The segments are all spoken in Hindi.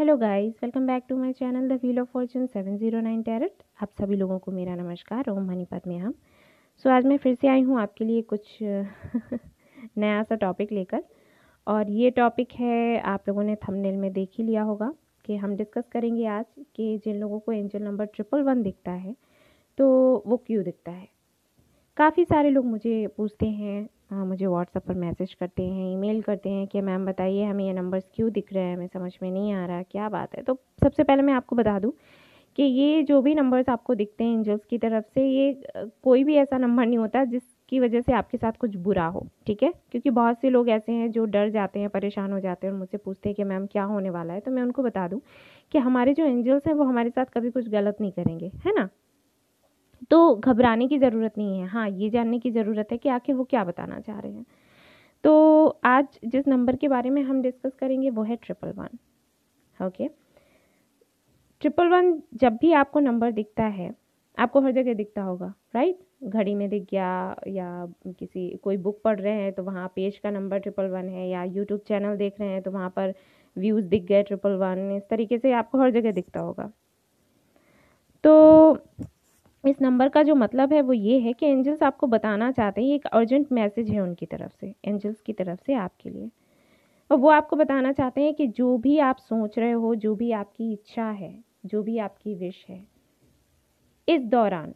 Hello guys welcome back to my channel the wheel of fortune 709 tarot आप सभी लोगों को मेरा नमस्कार ओम मनीपत में हम सो so, आज मैं फिर से आई हूँ आपके लिए कुछ नया सा टॉपिक लेकर। और ये टॉपिक है आप लोगों ने थंबनेल में देख ही लिया होगा कि हम डिस्कस करेंगे आज कि जिन लोगों को एंजल नंबर ट्रिपल वन दिखता है तो वो क्यों दिखता है? काफ़ी सारे लोग मुझे पूछते हैं हाँ मुझे व्हाट्सअप पर मैसेज करते हैं, ईमेल करते हैं कि, मैम, बताइए, हमें ये नंबर्स क्यों दिख रहे हैं? हमें समझ में नहीं आ रहा, क्या बात है? तो सबसे पहले मैं आपको बता दूँ कि ये जो भी नंबर्स आपको दिखते हैं एंजल्स की तरफ़ से, ये कोई भी ऐसा नंबर नहीं होता जिसकी वजह से आपके साथ कुछ बुरा हो, ठीक है? क्योंकि बहुत से लोग ऐसे हैं जो डर जाते हैं, परेशान हो जाते हैं और मुझसे पूछते हैं कि, मैम, क्या होने वाला है? तो मैं उनको बता दूँ कि हमारे जो एंजल्स हैं वो हमारे साथ कभी कुछ गलत नहीं करेंगे, है ना? तो घबराने की ज़रूरत नहीं है। हाँ ये जानने की ज़रूरत है कि आखिर वो क्या बताना चाह रहे हैं। तो आज जिस नंबर के बारे में हम डिस्कस करेंगे वो है triple one. Okay? Triple one जब भी आपको नंबर दिखता है, आपको हर जगह दिखता होगा राइट घड़ी में दिख गया या किसी, कोई बुक पढ़ रहे हैं तो वहाँ पेज का नंबर ट्रिपल वन है या यूट्यूब चैनल देख रहे हैं तो वहाँ पर व्यूज़ दिख गए ट्रिपल वन। इस तरीके से आपको हर जगह दिखता होगा। तो इस नंबर का जो मतलब है वो ये है कि एंजल्स आपको बताना चाहते हैं एक अर्जेंट मैसेज है उनकी तरफ़ से, एंजल्स की तरफ़ से आपके लिए। और वो आपको बताना चाहते हैं कि जो भी आप सोच रहे हो, जो भी आपकी इच्छा है, जो भी आपकी विश है, इस दौरान,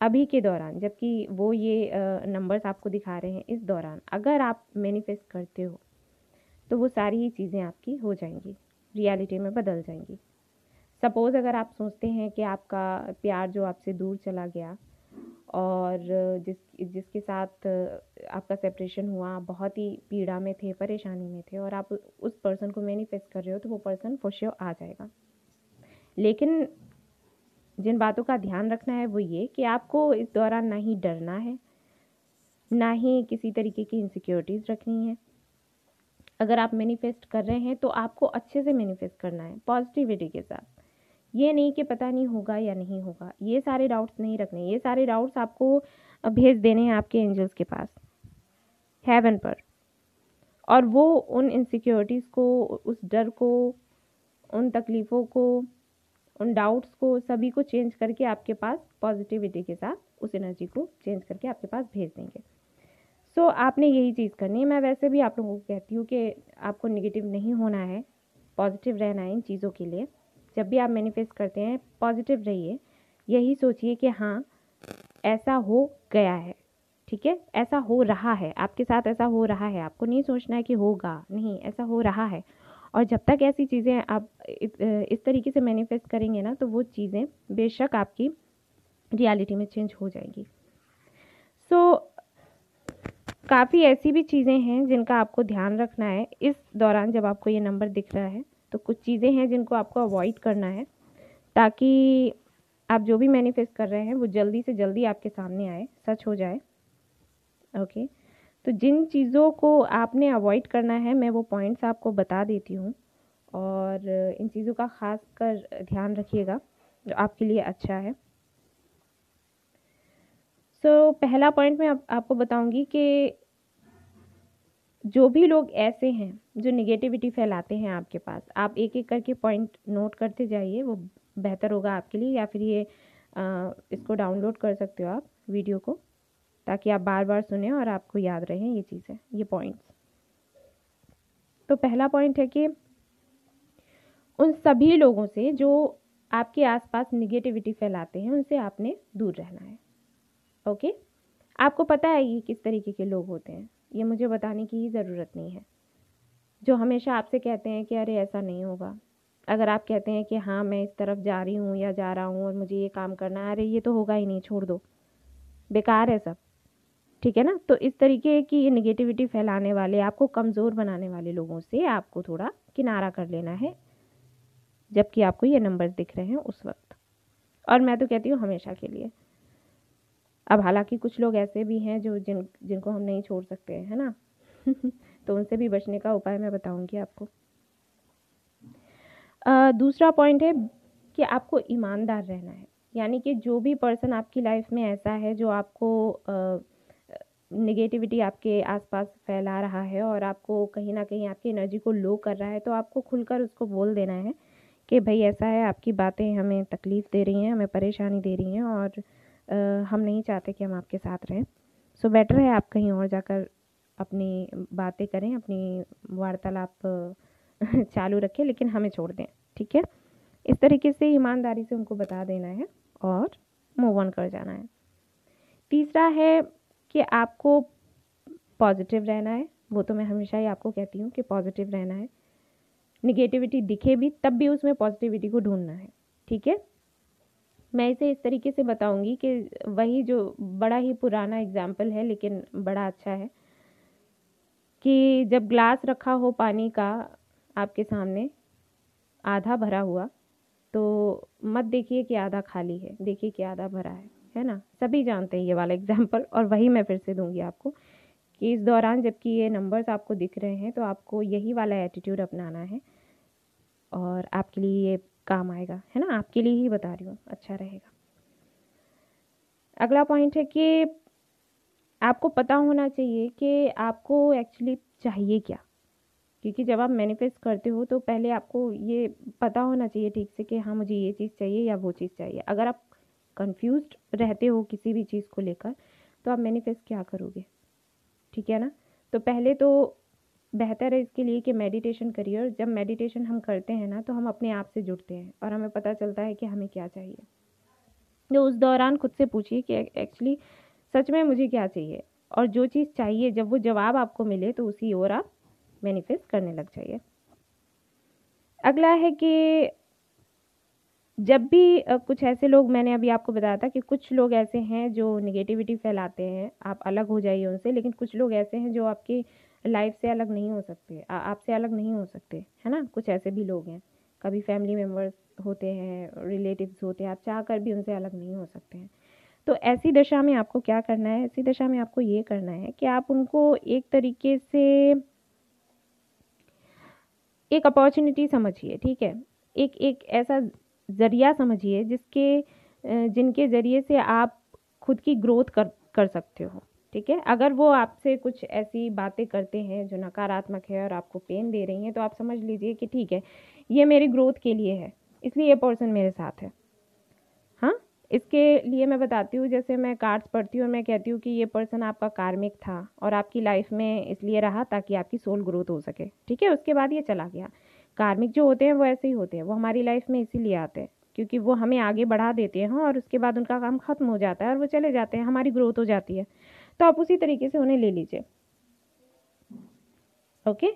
अभी के दौरान, जबकि वो ये नंबर्स आपको दिखा रहे हैं, इस दौरान अगर आप मैनिफेस्ट करते हो तो वो सारी ही चीज़ें आपकी हो जाएँगी रियलिटी में बदल जाएँगी। सपोज़ अगर आप सोचते हैं कि आपका प्यार जो आपसे दूर चला गया और जिस, जिसके साथ आपका सेपरेशन हुआ बहुत ही पीड़ा में थे, परेशानी में थे और आप उस पर्सन को मैनिफेस्ट कर रहे हो तो वो पर्सन फॉर आ जाएगा। लेकिन जिन बातों का ध्यान रखना है वो ये कि आपको इस दौरान ना ही डरना है, ना ही किसी तरीके की इनसिक्योरिटीज़ रखनी है। अगर आप मैनिफेस्ट कर रहे हैं तो आपको अच्छे से मैनिफेस्ट करना है पॉजिटिविटी के साथ। ये नहीं कि पता नहीं होगा या नहीं होगा। ये सारे डाउट्स नहीं रखने। ये सारे डाउट्स आपको भेज देने हैं आपके एंजल्स के पास। हेवन पर। और वो उन इनसिक्योरिटीज़ को उस डर को उन तकलीफ़ों को उन डाउट्स को सभी को चेंज करके आपके पास पॉजिटिविटी के साथ उस एनर्जी को चेंज करके आपके पास भेज देंगे। सो so, आपने यही चीज़ करनी है। मैं वैसे भी आप लोगों को कहती हूँ कि आपको निगेटिव नहीं होना है। पॉजिटिव रहना है इन चीज़ों के लिए। जब भी आप मैनिफेस्ट करते हैं पॉजिटिव रहिए। यही सोचिए कि हाँ ऐसा हो गया है ठीक है? ऐसा हो रहा है। आपके साथ ऐसा हो रहा है। आपको नहीं सोचना है कि होगा नहीं ऐसा हो रहा है। और जब तक ऐसी चीज़ें आप इस तरीके से मैनिफेस्ट करेंगे ना तो वो चीज़ें बेशक आपकी रियलिटी में चेंज हो जाएँगी। सो so, काफ़ी ऐसी भी चीज़ें हैं जिनका आपको ध्यान रखना है। इस दौरान जब आपको ये नंबर दिख रहा है तो कुछ चीज़ें हैं जिनको आपको अवॉइड करना है ताकि आप जो भी मैनिफेस्ट कर रहे हैं वो जल्दी से जल्दी आपके सामने आए सच हो जाए। ओके तो जिन चीज़ों को आपने अवॉइड करना है मैं वो पॉइंट्स आपको बता देती हूँ। और इन चीज़ों का ख़ास कर ध्यान रखिएगा जो आपके लिए अच्छा है। सो so, पहला पॉइंट मैं आप, आपको बताऊँगी कि जो भी लोग ऐसे हैं जो निगेटिविटी फैलाते हैं आपके पास आप एक एक करके पॉइंट नोट करते जाइए वो बेहतर होगा आपके लिए या फिर ये आ, इसको डाउनलोड कर सकते हो आप वीडियो को ताकि आप बार बार सुने और आपको याद रहें ये चीज़ें ये पॉइंट्स तो पहला पॉइंट है कि उन सभी लोगों से जो आपके आसपास निगेटिविटी फैलाते हैं उनसे आपने दूर रहना है। ओके आपको पता है ये किस तरीके के लोग होते हैं। ये मुझे बताने की ही ज़रूरत नहीं है। जो हमेशा आपसे कहते हैं कि, अरे, ऐसा नहीं होगा। अगर आप कहते हैं कि हाँ मैं इस तरफ़ जा रही हूँ या जा रहा हूँ और मुझे ये काम करना है। अरे, ये तो होगा ही नहीं, छोड़ दो। बेकार है सब। ठीक है ना? तो इस तरीके की ये निगेटिविटी फैलाने वाले, आपको कमज़ोर बनाने वाले लोगों से आपको थोड़ा किनारा कर लेना है, जबकि आपको ये नंबर्स दिख रहे हैं उस वक्त। और मैं तो कहती हूँ हमेशा के लिए। अब हालाँकि कुछ लोग ऐसे भी हैं जो जिन जिनको हम नहीं छोड़ सकते हैं है ना? तो उनसे भी बचने का उपाय मैं बताऊँगी आपको। आ, दूसरा पॉइंट है कि आपको ईमानदार रहना है। यानी कि जो भी पर्सन आपकी लाइफ में ऐसा है जो आपको निगेटिविटी आपके आसपास फैला रहा है और आपको कहीं ना कहीं आपकी एनर्जी को लो कर रहा है तो आपको खुलकर उसको बोल देना है कि भाई ऐसा है आपकी बातें हमें तकलीफ़ दे रही हैं हमें परेशानी दे रही हैं और हम नहीं चाहते कि हम आपके साथ रहें। सो बेटर है आप कहीं और जाकर अपनी बातें करें, अपनी वार्तालाप चालू रखें, लेकिन हमें छोड़ दें, ठीक है? इस तरीके से ईमानदारी से उनको बता देना है और मूव ऑन कर जाना है। तीसरा है कि आपको पॉजिटिव रहना है। वो तो मैं हमेशा ही आपको कहती हूँ कि पॉजिटिव रहना है। निगेटिविटी दिखे भी, तब भी उसमें पॉजिटिविटी को ढूंढना है, ठीक है? मैं इसे इस तरीके से बताऊँगी कि वही जो बड़ा ही पुराना एग्ज़ाम्पल है, लेकिन बड़ा अच्छा है, कि जब ग्लास रखा हो पानी का आपके सामने, आधा भरा हुआ तो मत देखिए कि आधा खाली है, देखिए कि आधा भरा है है ना? सभी जानते हैं ये वाला एग्ज़ाम्पल और वही मैं फिर से दूँगी आपको, कि इस दौरान जबकि ये नंबर्स आपको दिख रहे हैं तो आपको यही वाला एटीट्यूड अपनाना है, और आपके लिए ये काम आएगा, है ना? आपके लिए ही बता रही हूँ अच्छा रहेगा। अगला पॉइंट है कि आपको पता होना चाहिए कि आपको एक्चुअली चाहिए क्या। क्योंकि जब आप मैनिफेस्ट करते हो तो पहले आपको ये पता होना चाहिए ठीक से कि हाँ मुझे ये चीज़ चाहिए या वो चीज़ चाहिए। अगर आप कंफ्यूज रहते हो किसी भी चीज़ को लेकर तो आप मैनिफेस्ट क्या करोगे? ठीक है ना? तो पहले तो बेहतर है इसके लिए कि मेडिटेशन करिए और जब मेडिटेशन हम करते हैं ना तो हम अपने आप से जुड़ते हैं और हमें पता चलता है कि हमें क्या चाहिए। तो उस दौरान खुद से पूछिए कि एक्चुअली सच में मुझे क्या चाहिए? और जो चीज़ चाहिए, जब वो जवाब आपको मिले तो उसी ओर आप मैनिफेस्ट करने लग जाइए। अगला है कि जब भी कुछ ऐसे लोग, मैंने अभी आपको बताया था कि कुछ लोग ऐसे हैं जो निगेटिविटी फैलाते हैं, आप अलग हो जाइए उनसे, लेकिन कुछ लोग ऐसे हैं जो आपकी लाइफ से अलग नहीं हो सकते आपसे अलग नहीं हो सकते, है ना? कुछ ऐसे भी लोग हैं। कभी फैमिली मेंबर्स होते हैं रिलेटिव्स होते हैं, आप चाह कर भी उनसे अलग नहीं हो सकते हैं। तो ऐसी दशा में आपको क्या करना है? ऐसी दशा में आपको ये करना है कि आप उनको एक तरीके से एक अपॉर्चुनिटी समझिए, ठीक है? एक एक ऐसा ज़रिया समझिए जिसके जिनके ज़रिए से आप खुद की ग्रोथ कर कर सकते हो। ठीक है? अगर वो आपसे कुछ ऐसी बातें करते हैं जो नकारात्मक है और आपको पेन दे रही हैं तो आप समझ लीजिए कि ठीक है, ये मेरी ग्रोथ के लिए है, इसलिए ये पर्सन मेरे साथ है। हाँ? इसके लिए मैं बताती हूँ, जैसे मैं कार्ड्स पढ़ती हूँ और मैं कहती हूँ कि ये पर्सन आपका कार्मिक था और आपकी लाइफ में इसलिए रहा ताकि आपकी सोल ग्रोथ हो सके। ठीक है? उसके बाद ये चला गया। कार्मिक जो होते हैं, वो ऐसे ही होते हैं। वो हमारी लाइफ में इसीलिए आते हैं, क्योंकि वो हमें आगे बढ़ा देते हैं और उसके बाद उनका काम ख़त्म हो जाता है और वो चले जाते हैं। हमारी ग्रोथ हो जाती है। तो आप उसी तरीके से उन्हें ले लीजिए। ओके?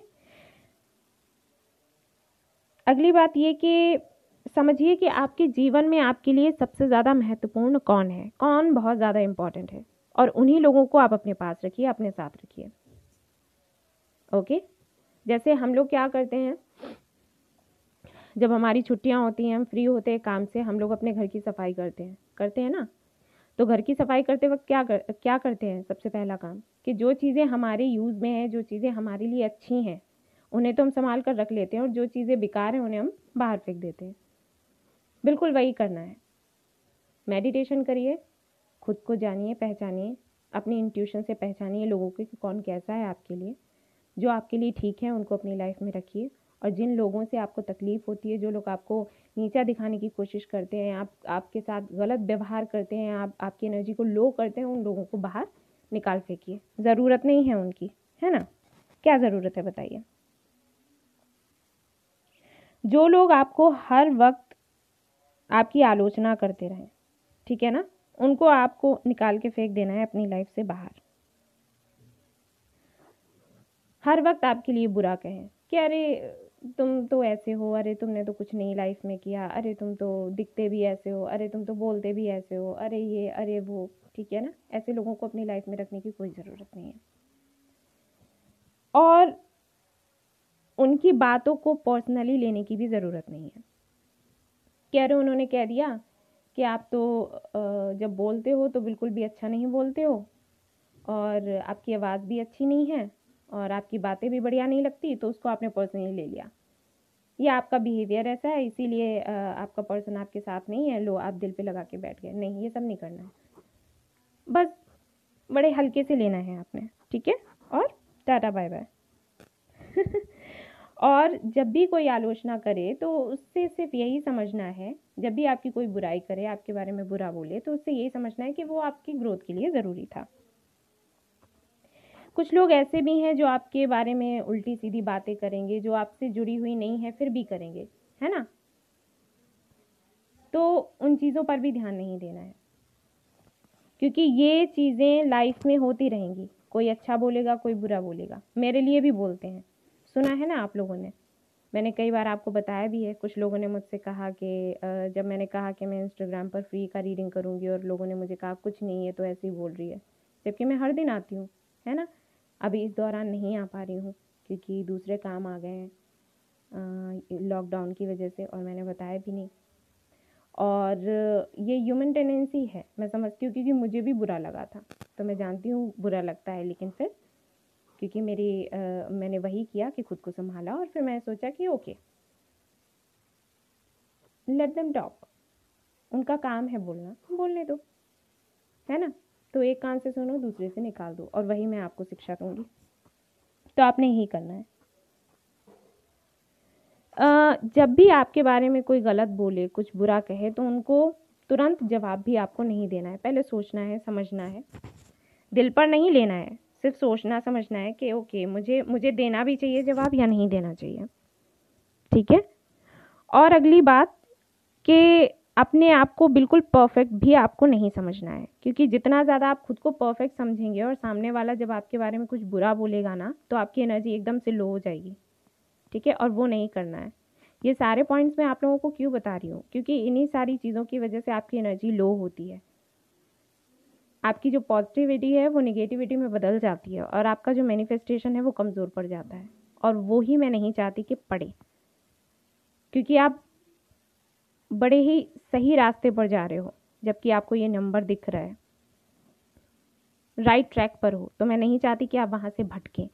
अगली बात ये कि समझिए कि आपके जीवन में आपके लिए सबसे ज़्यादा महत्वपूर्ण कौन है? कौन बहुत ज़्यादा इम्पोर्टेंट है? और उन्हीं लोगों को आप अपने पास रखिए, अपने साथ रखिए। ओके? जैसे हम लोग क्या करते हैं? जब हमारी छुट्टियाँ होती हैं, हम फ्री होते हैं, काम से हम लोग अपने घर की सफ़ाई करते हैं। करते हैं ना? तो घर की सफ़ाई करते वक्त क्या कर, क्या करते हैं सबसे पहला काम? कि जो चीज़ें हमारे यूज़ में हैं, जो चीज़ें हमारे लिए अच्छी हैं, उन्हें तो हम संभाल कर रख लेते हैं और जो चीज़ें बेकार हैं उन्हें हम बाहर फेंक देते हैं। बिल्कुल वही करना है। मेडिटेशन करिए, खुद को जानिए, पहचानिए, अपनी इंट्यूशन से पहचानिए लोगों के कि कौन कैसा है आपके लिए, जो आपके लिए ठीक है, उनको अपनी लाइफ में रखिए। और जिन लोगों से आपको तकलीफ़ होती है, जो लोग आपको नीचा दिखाने की कोशिश करते हैं, आप, आपके साथ गलत व्यवहार करते हैं, आप, आपकी एनर्जी को लो करते हैं, उन लोगों को बाहर निकाल फेंकिए। ज़रूरत नहीं है उनकी, है ना? क्या ज़रूरत है बताइए? जो लोग आपको हर वक्त आपकी आलोचना करते रहें, ठीक है ना? उनको आपको निकाल के फेंक देना है अपनी लाइफ से बाहर। हर वक्त आपके लिए बुरा कहें कि अरे तुम तो ऐसे हो, अरे तुमने तो कुछ नहीं लाइफ में किया, अरे तुम तो दिखते भी ऐसे हो, अरे तुम तो बोलते भी ऐसे हो, अरे ये, अरे वो, ठीक है ना? ऐसे लोगों को अपनी लाइफ में रखने की कोई ज़रूरत नहीं है। और उनकी बातों को पर्सनली लेने की भी ज़रूरत नहीं है। कह रहे उन्होंने, कह दिया कि आप तो जब बोलते हो तो बिल्कुल भी अच्छा नहीं बोलते हो, और आपकी आवाज़ भी अच्छी नहीं है और आपकी बातें भी बढ़िया नहीं लगती तो उसको आपने पर्सनली ले लिया। ये आपका बिहेवियर ऐसा है, इसीलिए आपका पर्सन आपके साथ नहीं है, लो, आप दिल पे लगा के बैठ गए। नहीं, ये सब नहीं करना है। बस, बड़े हल्के से लेना है आपने, ठीक है? और टाटा, बाय बाय। और जब भी कोई आलोचना करे तो उससे सिर्फ़ यही समझना है, जब भी आपकी कोई बुराई करे, आपके बारे में बुरा बोले तो उससे यही समझना है कि वो आपकी ग्रोथ के लिए ज़रूरी था। कुछ लोग ऐसे भी हैं जो आपके बारे में उल्टी सीधी बातें करेंगे, जो आपसे जुड़ी हुई नहीं है, फिर भी करेंगे, है ना? तो उन चीज़ों पर भी ध्यान नहीं देना है। क्योंकि ये चीज़ें लाइफ में होती रहेंगी। कोई अच्छा बोलेगा, कोई बुरा बोलेगा। मेरे लिए भी बोलते हैं। सुना है ना आप लोगों ने? मैंने कई बार आपको बताया भी है। कुछ लोगों ने मुझसे कहा कि जब मैंने कहा कि मैं इंस्टाग्राम पर फ्री का रीडिंग करूँगी और लोगों ने मुझे कहा, कुछ नहीं है तो ऐसे ही बोल रही है। जबकि मैं हर दिन आती हूँ, है ना? अभी इस दौरान नहीं आ पा रही हूँ क्योंकि दूसरे काम आ गए हैं लॉकडाउन की वजह से और मैंने बताया भी नहीं। और ये ह्यूमन टेंडेंसी है मैं समझती हूँ क्योंकि मुझे भी बुरा लगा था। तो मैं जानती हूँ बुरा लगता है लेकिन फिर क्योंकि मेरी आ, मैंने वही किया कि खुद को संभाला और फिर मैंने सोचा कि ओके लेट देम टॉक उनका काम है बोलना बोलने दो है ना? तो एक कान से सुनो, दूसरे से निकाल दो, और वही मैं आपको शिक्षा दूँगी। तो आपने यही करना है। जब भी आपके बारे में कोई गलत बोले, कुछ बुरा कहे तो उनको तुरंत जवाब भी आपको नहीं देना है। पहले सोचना है, समझना है। दिल पर नहीं लेना है, सिर्फ़ सोचना, समझना है कि, ओके, मुझे मुझे देना भी चाहिए जवाब या नहीं देना चाहिए। ठीक है? और अगली बात कि अपने आप को बिल्कुल परफेक्ट भी आपको नहीं समझना है। क्योंकि जितना ज़्यादा आप खुद को परफेक्ट समझेंगे और सामने वाला जब आपके बारे में कुछ बुरा बोलेगा ना तो आपकी एनर्जी एकदम से लो हो जाएगी। ठीक है? और वो नहीं करना है। ये सारे पॉइंट्स मैं आप लोगों को क्यों बता रही हूँ? क्योंकि इन्हीं सारी चीज़ों की वजह से आपकी एनर्जी लो होती है। आपकी जो पॉजिटिविटी है, वो निगेटिविटी में बदल जाती है और आपका जो मैनिफेस्टेशन है, वो कमज़ोर पड़ जाता है। और वो ही मैं नहीं चाहती कि पड़े। क्योंकि आप बड़े ही सही रास्ते पर जा रहे हो, जबकि आपको ये नंबर दिख रहा है। राइट ट्रैक पर हो। तो मैं नहीं चाहती कि आप वहाँ से भटकें।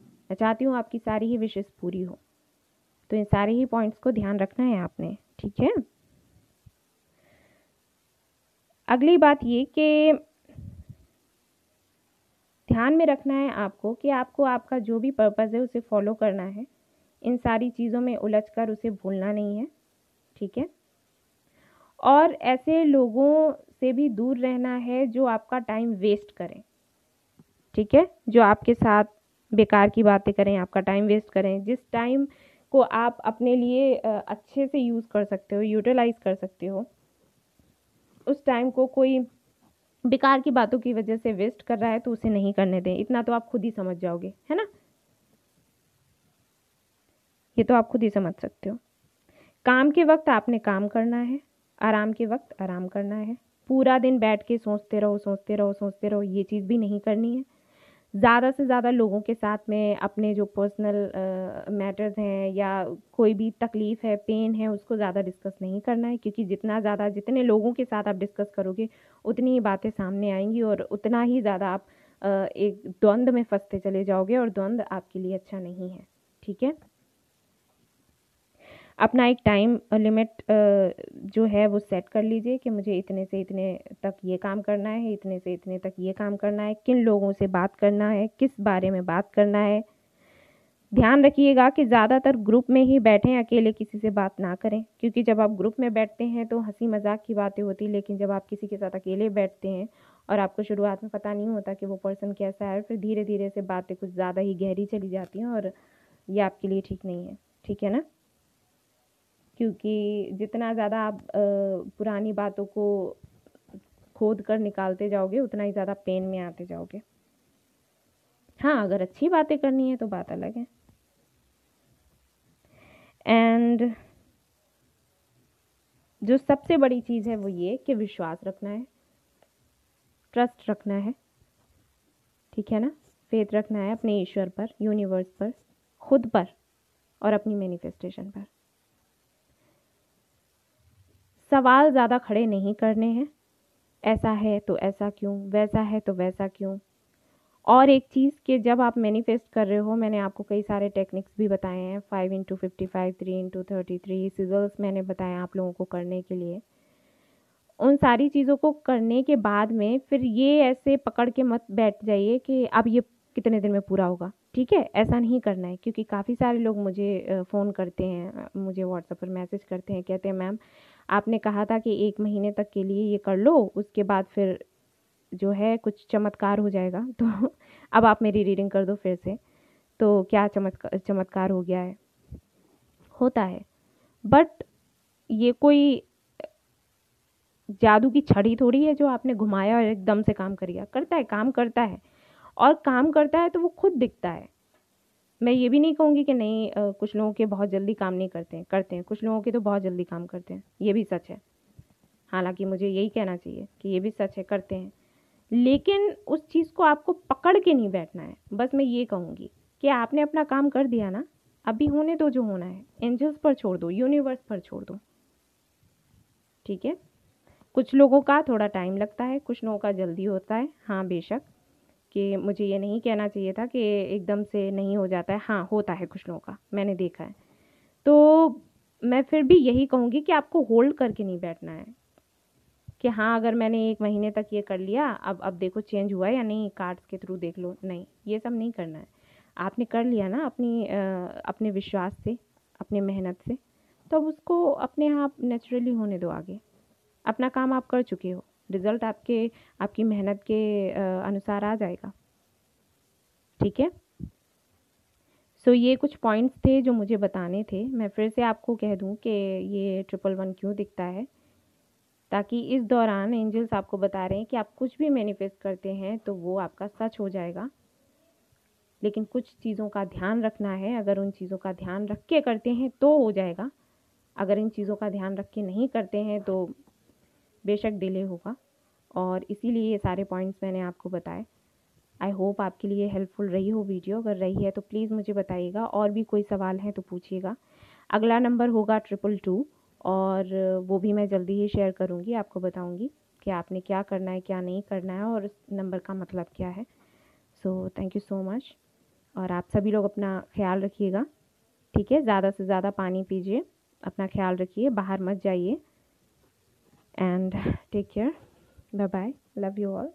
मैं चाहती हूँ आपकी सारी ही विशेष पूरी हो। तो इन सारे ही पॉइंट्स को ध्यान रखना है आपने, ठीक है? अगली बात ये कि ध्यान में रखना है आपको कि आपको आपका जो भी पर्पज़ है उसे फॉलो करना है। इन सारी चीज़ों में उलझ कर उसे भूलना नहीं है, ठीक है? और ऐसे लोगों से भी दूर रहना है जो आपका टाइम वेस्ट करें। ठीक है? जो आपके साथ बेकार की बातें करें, आपका टाइम वेस्ट करें। जिस टाइम को आप अपने लिए अच्छे से यूज़ कर सकते हो यूटिलाइज कर सकते हो, उस टाइम को कोई बेकार की बातों की वजह से वेस्ट कर रहा है तो उसे नहीं करने दें। इतना तो आप खुद ही समझ जाओगे, है ना? ये तो आप खुद ही समझ सकते हो। काम के वक्त आपने काम करना है। आराम के वक्त आराम करना है। पूरा दिन बैठ के सोचते रहो सोचते रहो सोचते रहो, ये चीज़ भी नहीं करनी है। ज़्यादा से ज़्यादा लोगों के साथ में अपने जो पर्सनल मैटर्स हैं या कोई भी तकलीफ़ है पेन है, उसको ज़्यादा डिस्कस नहीं करना है। क्योंकि जितना ज़्यादा, जितने लोगों के साथ आप डिस्कस करोगे, उतनी ही बातें सामने आएँगी और उतना ही ज़्यादा आप एक द्वंद्व में फंसते चले जाओगे और द्वंद्व आपके लिए अच्छा नहीं है। ठीक है? अपना एक टाइम लिमिट जो है वो सेट कर लीजिए कि मुझे इतने से इतने तक ये काम करना है, इतने से इतने तक ये काम करना है, किन लोगों से बात करना है, किस बारे में बात करना है। ध्यान रखिएगा कि ज़्यादातर ग्रुप में ही बैठें, अकेले किसी से बात ना करें, क्योंकि जब आप ग्रुप में बैठते हैं तो हँसी मज़ाक की बातें होती लेकिन जब आप किसी के साथ अकेले बैठते हैं और आपको शुरुआत में पता नहीं होता कि वो पर्सन कैसा है फिर धीरे धीरे से बातें कुछ ज़्यादा ही गहरी चली जाती हैं और ये आपके लिए ठीक नहीं है। ठीक है ना? क्योंकि जितना ज़्यादा आप पुरानी बातों को खोद कर निकालते जाओगे, उतना ही ज़्यादा पेन में आते जाओगे। हाँ अगर अच्छी बातें करनी है तो बात अलग है। एंड जो सबसे बड़ी चीज़ है वो ये कि विश्वास रखना है ट्रस्ट रखना है, ठीक है ना? फेथ रखना है अपने ईश्वर पर यूनिवर्स पर, खुद पर और अपनी मैनिफेस्टेशन पर। सवाल ज़्यादा खड़े नहीं करने हैं। ऐसा है तो ऐसा क्यों? वैसा है तो वैसा क्यों? और एक चीज़ कि जब आप मैनिफेस्ट कर रहे हो, मैंने आपको कई सारे टेक्निक्स भी बताए हैं। Five into fifty five three into thirty three sizzles मैंने बताए आप लोगों को करने के लिए। उन सारी चीज़ों को करने के बाद में फिर ये ऐसे पकड़ के मत बैठ जाइए कि अब ये कितने दिन में पूरा होगा। ठीक है? ऐसा नहीं करना है, क्योंकि काफ़ी सारे लोग मुझे फ़ोन करते हैं मुझे व्हाट्सएप पर मैसेज करते हैं, कहते हैं मैम आपने कहा था कि एक महीने तक के लिए ये कर लो, उसके बाद फिर जो है कुछ चमत्कार हो जाएगा। तो अब आप मेरी रीडिंग कर दो फिर से। तो क्या चमत्कार चमत्कार हो गया है? होता है। बट ये कोई जादू की छड़ी थोड़ी है जो आपने घुमाया और एकदम से काम कर करता है, काम करता है। और काम करता है तो वो खुद दिखता है। मैं ये भी नहीं कहूँगी कि नहीं आ, कुछ लोगों के बहुत जल्दी काम नहीं करते हैं करते हैं। कुछ लोगों के तो बहुत जल्दी काम करते हैं। ये भी सच है। हालाँकि मुझे यही कहना चाहिए कि ये भी सच है करते हैं। लेकिन उस चीज़ को आपको पकड़ के नहीं बैठना है। बस मैं ये कहूँगी कि आपने अपना काम कर दिया ना अभी होने दो जो होना है। एंजल्स पर छोड़ दो यूनिवर्स पर छोड़ दो। ठीक है? कुछ लोगों का थोड़ा टाइम लगता है कुछ लोगों का जल्दी होता है। हाँ बेशक। कि मुझे ये नहीं कहना चाहिए था कि एकदम से नहीं हो जाता है। हाँ होता है कुछ लोगों का मैंने देखा है। तो मैं फिर भी यही कहूँगी कि आपको होल्ड करके नहीं बैठना है कि हाँ अगर मैंने एक महीने तक ये कर लिया अब अब देखो चेंज हुआ या नहीं कार्ड्स के थ्रू देख लो। नहीं ये सब नहीं करना है। आपने कर लिया ना अपनी आ, अपने विश्वास से अपने मेहनत से तो अब उसको अपने आप नेचुरली होने दो आगे। अपना काम आप कर चुके हो। रिज़ल्ट आपके, आपकी मेहनत के अनुसार आ जाएगा। ठीक है? सो ये कुछ पॉइंट्स थे जो मुझे बताने थे। मैं फिर से आपको कह दूँ कि ये ट्रिपल वन क्यों दिखता है? ताकि इस दौरान एंजल्स आपको बता रहे हैं कि आप कुछ भी मैनिफेस्ट करते हैं तो वो आपका सच हो जाएगा। लेकिन कुछ चीज़ों का ध्यान रखना है। अगर उन चीज़ों का ध्यान रख के करते हैं तो हो जाएगा। अगर इन चीज़ों का ध्यान रख के नहीं करते हैं तो बेशक डिले होगा। और इसीलिए ये सारे पॉइंट्स मैंने आपको बताए। आई होप आपके लिए हेल्पफुल रही हो वीडियो अगर रही है तो प्लीज़ मुझे बताइएगा। और भी कोई सवाल है तो पूछिएगा। अगला नंबर होगा ट्रिपल टू और वो भी मैं जल्दी ही शेयर करूँगी, आपको बताऊँगी कि आपने क्या करना है, क्या नहीं करना है और उस नंबर का मतलब क्या है। So thank you so much और आप सभी लोग अपना ख्याल रखिएगा। ठीक है? ज़्यादा से ज़्यादा पानी पीजिए। अपना ख्याल रखिए। बाहर मत जाइए। And take care. Bye bye love you all